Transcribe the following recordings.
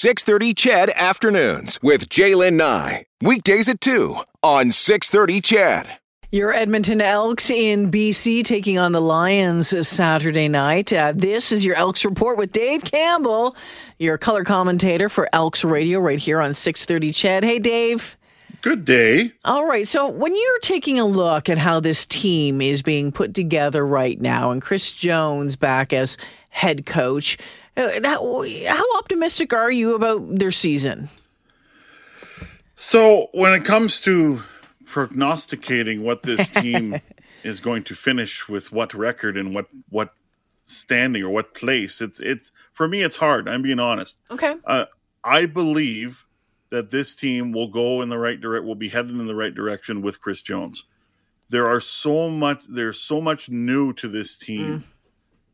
630 CHED Afternoons with Jaylen Nye. Weekdays at 2 on 630 CHED. Your Edmonton Elks in BC taking on the Lions Saturday night. Uh, this is your Elks report with Dave Campbell, your color commentator for Elks Radio right here on 630 CHED. Hey, Dave. Good day. All right. So, when you're taking a look at how this team is being put together right now, and Chris Jones back as head coach, how optimistic are you about their season? So, when it comes to prognosticating what this team is going to finish with what record and what what standing or what place, it's it's for me it's hard. I'm being honest. Okay. Uh, I believe that this team will go in the right direct will be headed in the right direction with Chris Jones. There are so much there's so much new to this team mm.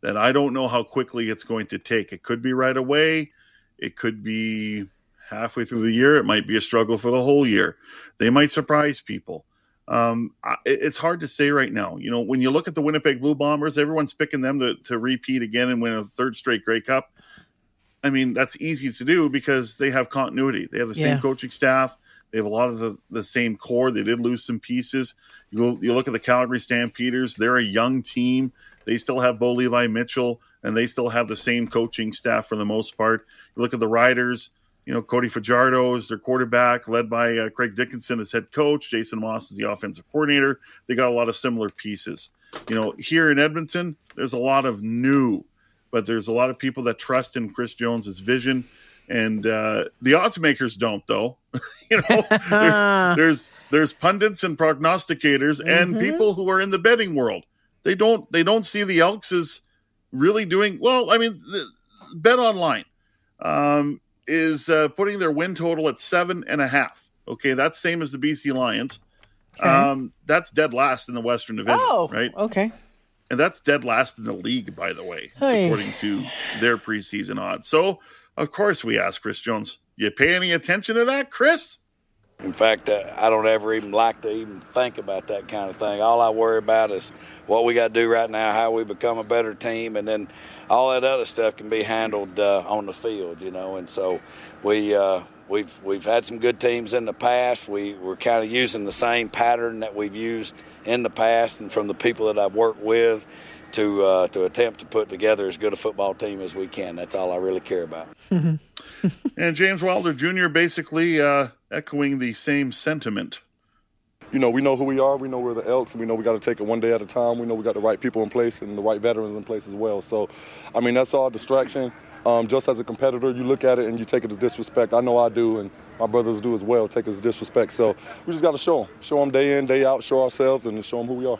That I don't know how quickly it's going to take. It could be right away. It could be halfway through the year. It might be a struggle for the whole year. They might surprise people. Um, it's hard to say right now. You know, when you look at the Winnipeg Blue Bombers, everyone's picking them to, to repeat again and win a third straight Grey Cup. I mean, that's easy to do because they have continuity. They have the same yeah. coaching staff. They have a lot of the, the same core. They did lose some pieces. You, you look at the Calgary Stampeders, they're a young team. They still have Bo Levi Mitchell, and they still have the same coaching staff for the most part. You look at the Riders, you know, Cody Fajardo is their quarterback, led by uh, Craig Dickinson as head coach. Jason Maas is the offensive coordinator. They got a lot of similar pieces. You know, here in Edmonton, there's a lot of new, but there's a lot of people that trust in Chris Jones's vision. And uh, the odds makers don't, though. you know, there, there's there's pundits and prognosticators mm-hmm. and people who are in the betting world. They don't they don't see the Elks as really doing well. I mean, the, bet online. Um, is uh, putting their win total at seven and a half. Okay, that's same as the BC Lions. Okay. Um, that's dead last in the Western Division. Oh, right. Okay. And that's dead last in the league, by the way, Hey. according to their preseason odds. So, of course, we ask Chris Jones, you pay any attention to that, Chris? In fact, uh, I don't ever even like to even think about that kind of thing. All I worry about is what we got to do right now, how we become a better team, and then all that other stuff can be handled uh, on the field, you know. And so we uh, we've we've had some good teams in the past. We we're kind of using the same pattern that we've used in the past, and from the people that I've worked with to uh, to attempt to put together as good a football team as we can. That's all I really care about. and James Wilder Jr. basically uh, echoing the same sentiment. You know, we know who we are. We know we're the Elks, and we know we got to take it one day at a time. We know we got the right people in place and the right veterans in place as well. So, I mean, that's all distraction. Um, just as a competitor, you look at it and you take it as disrespect. I know I do, and my brothers do as well. Take it as disrespect. So we just got to show them, show them day in, day out, show ourselves, and show them who we are.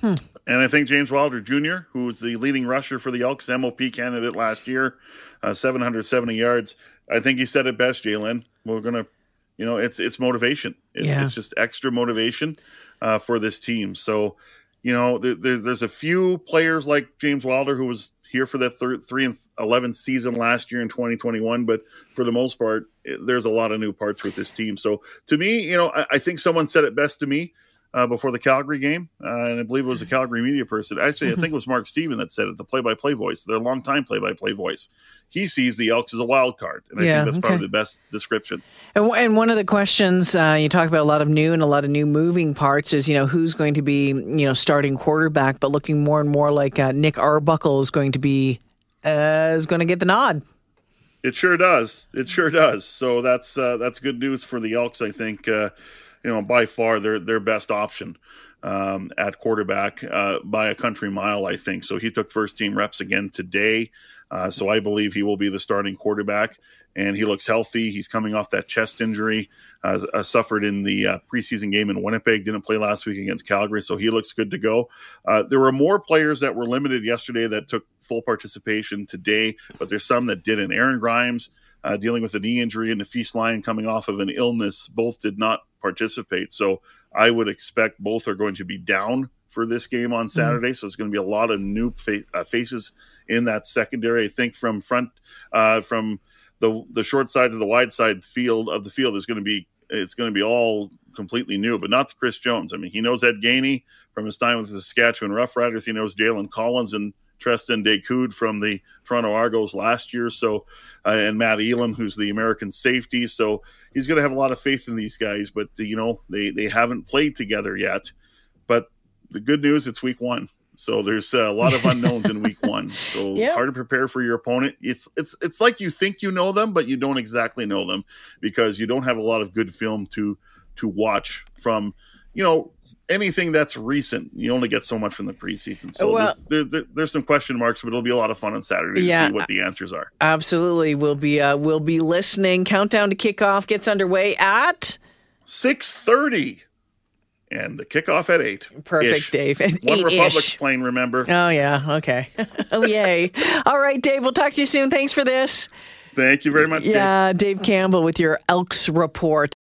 Hmm. And I think James Wilder Jr., who was the leading rusher for the Elks MOP candidate last year, uh, 770 yards. I think he said it best, Jaylen. We're going to, you know, it's it's motivation. It, yeah. It's just extra motivation uh, for this team. So, you know, there, there's a few players like James Wilder who was here for the third, 3 and 11 season last year in 2021. But for the most part, it, there's a lot of new parts with this team. So to me, you know, I, I think someone said it best to me uh, before the Calgary game, uh, and I believe it was a Calgary media person. Actually, I think it was Mark Steven that said it, the play-by-play voice, their long-time play-by-play voice. He sees the Elks as a wild card, and I yeah, think that's okay. probably the best description. And, and one of the questions uh, you talk about a lot of new and a lot of new moving parts is, you know, who's going to be, you know, starting quarterback, but looking more and more like uh, Nick Arbuckle is going to be uh, is going to get the nod. It sure does. It sure does. So that's uh, that's good news for the Elks, I think you know, by far their their best option um, at quarterback uh, by a country mile, I think. So he took first team reps again today. Uh, so I believe he will be the starting quarterback, and he looks healthy. He's coming off that chest injury, uh, uh suffered in the uh, preseason game in Winnipeg. Didn't play last week against Calgary, so he looks good to go. Uh, there were more players that were limited yesterday that took full participation today, but there's some that didn't. Aaron Grymes. dealing with a knee injury and Nafees Lyon coming off of an illness, both did not participate. So I would expect both are going to be down for this game on mm-hmm. Saturday. Mm-hmm. So it's going to be a lot of new fa- uh, faces in that secondary. I think from front, uh, from the the short side to the wide side field of the field is going to be it's going to be all completely new, but not the Chris Jones. I mean, he knows Ed Gainey from his time with the Saskatchewan Roughriders. He knows Jalen Collins and Tristan Decoud from the Toronto Argos last year. So, uh, and Matt Elam, who's the American safety. So he's going to have a lot of faith in these guys, but you know, they, they haven't played together yet. But the good news, it's week one. So there's a lot of unknowns in week one. So yep. hard to prepare for your opponent. It's it's it's like you think you know them, but you don't exactly know them because you don't have a lot of good film to to watch from you know anything that's recent you only get so much from the preseason. So well, there's, there, there, there's, some question marks but it'll be a lot of fun on saturday yeah, to see what the answers are. absolutely. We'll be uh, we'll be listening. Countdown to kickoff gets underway at 6.30 and the kickoff at 8 perfect ish. dave one eight republic's playing remember? Oh yeah. Okay. Oh yay. All right dave we'll talk to you soon. Thanks for this. Thank you very much yeah dave, dave campbell with your elks report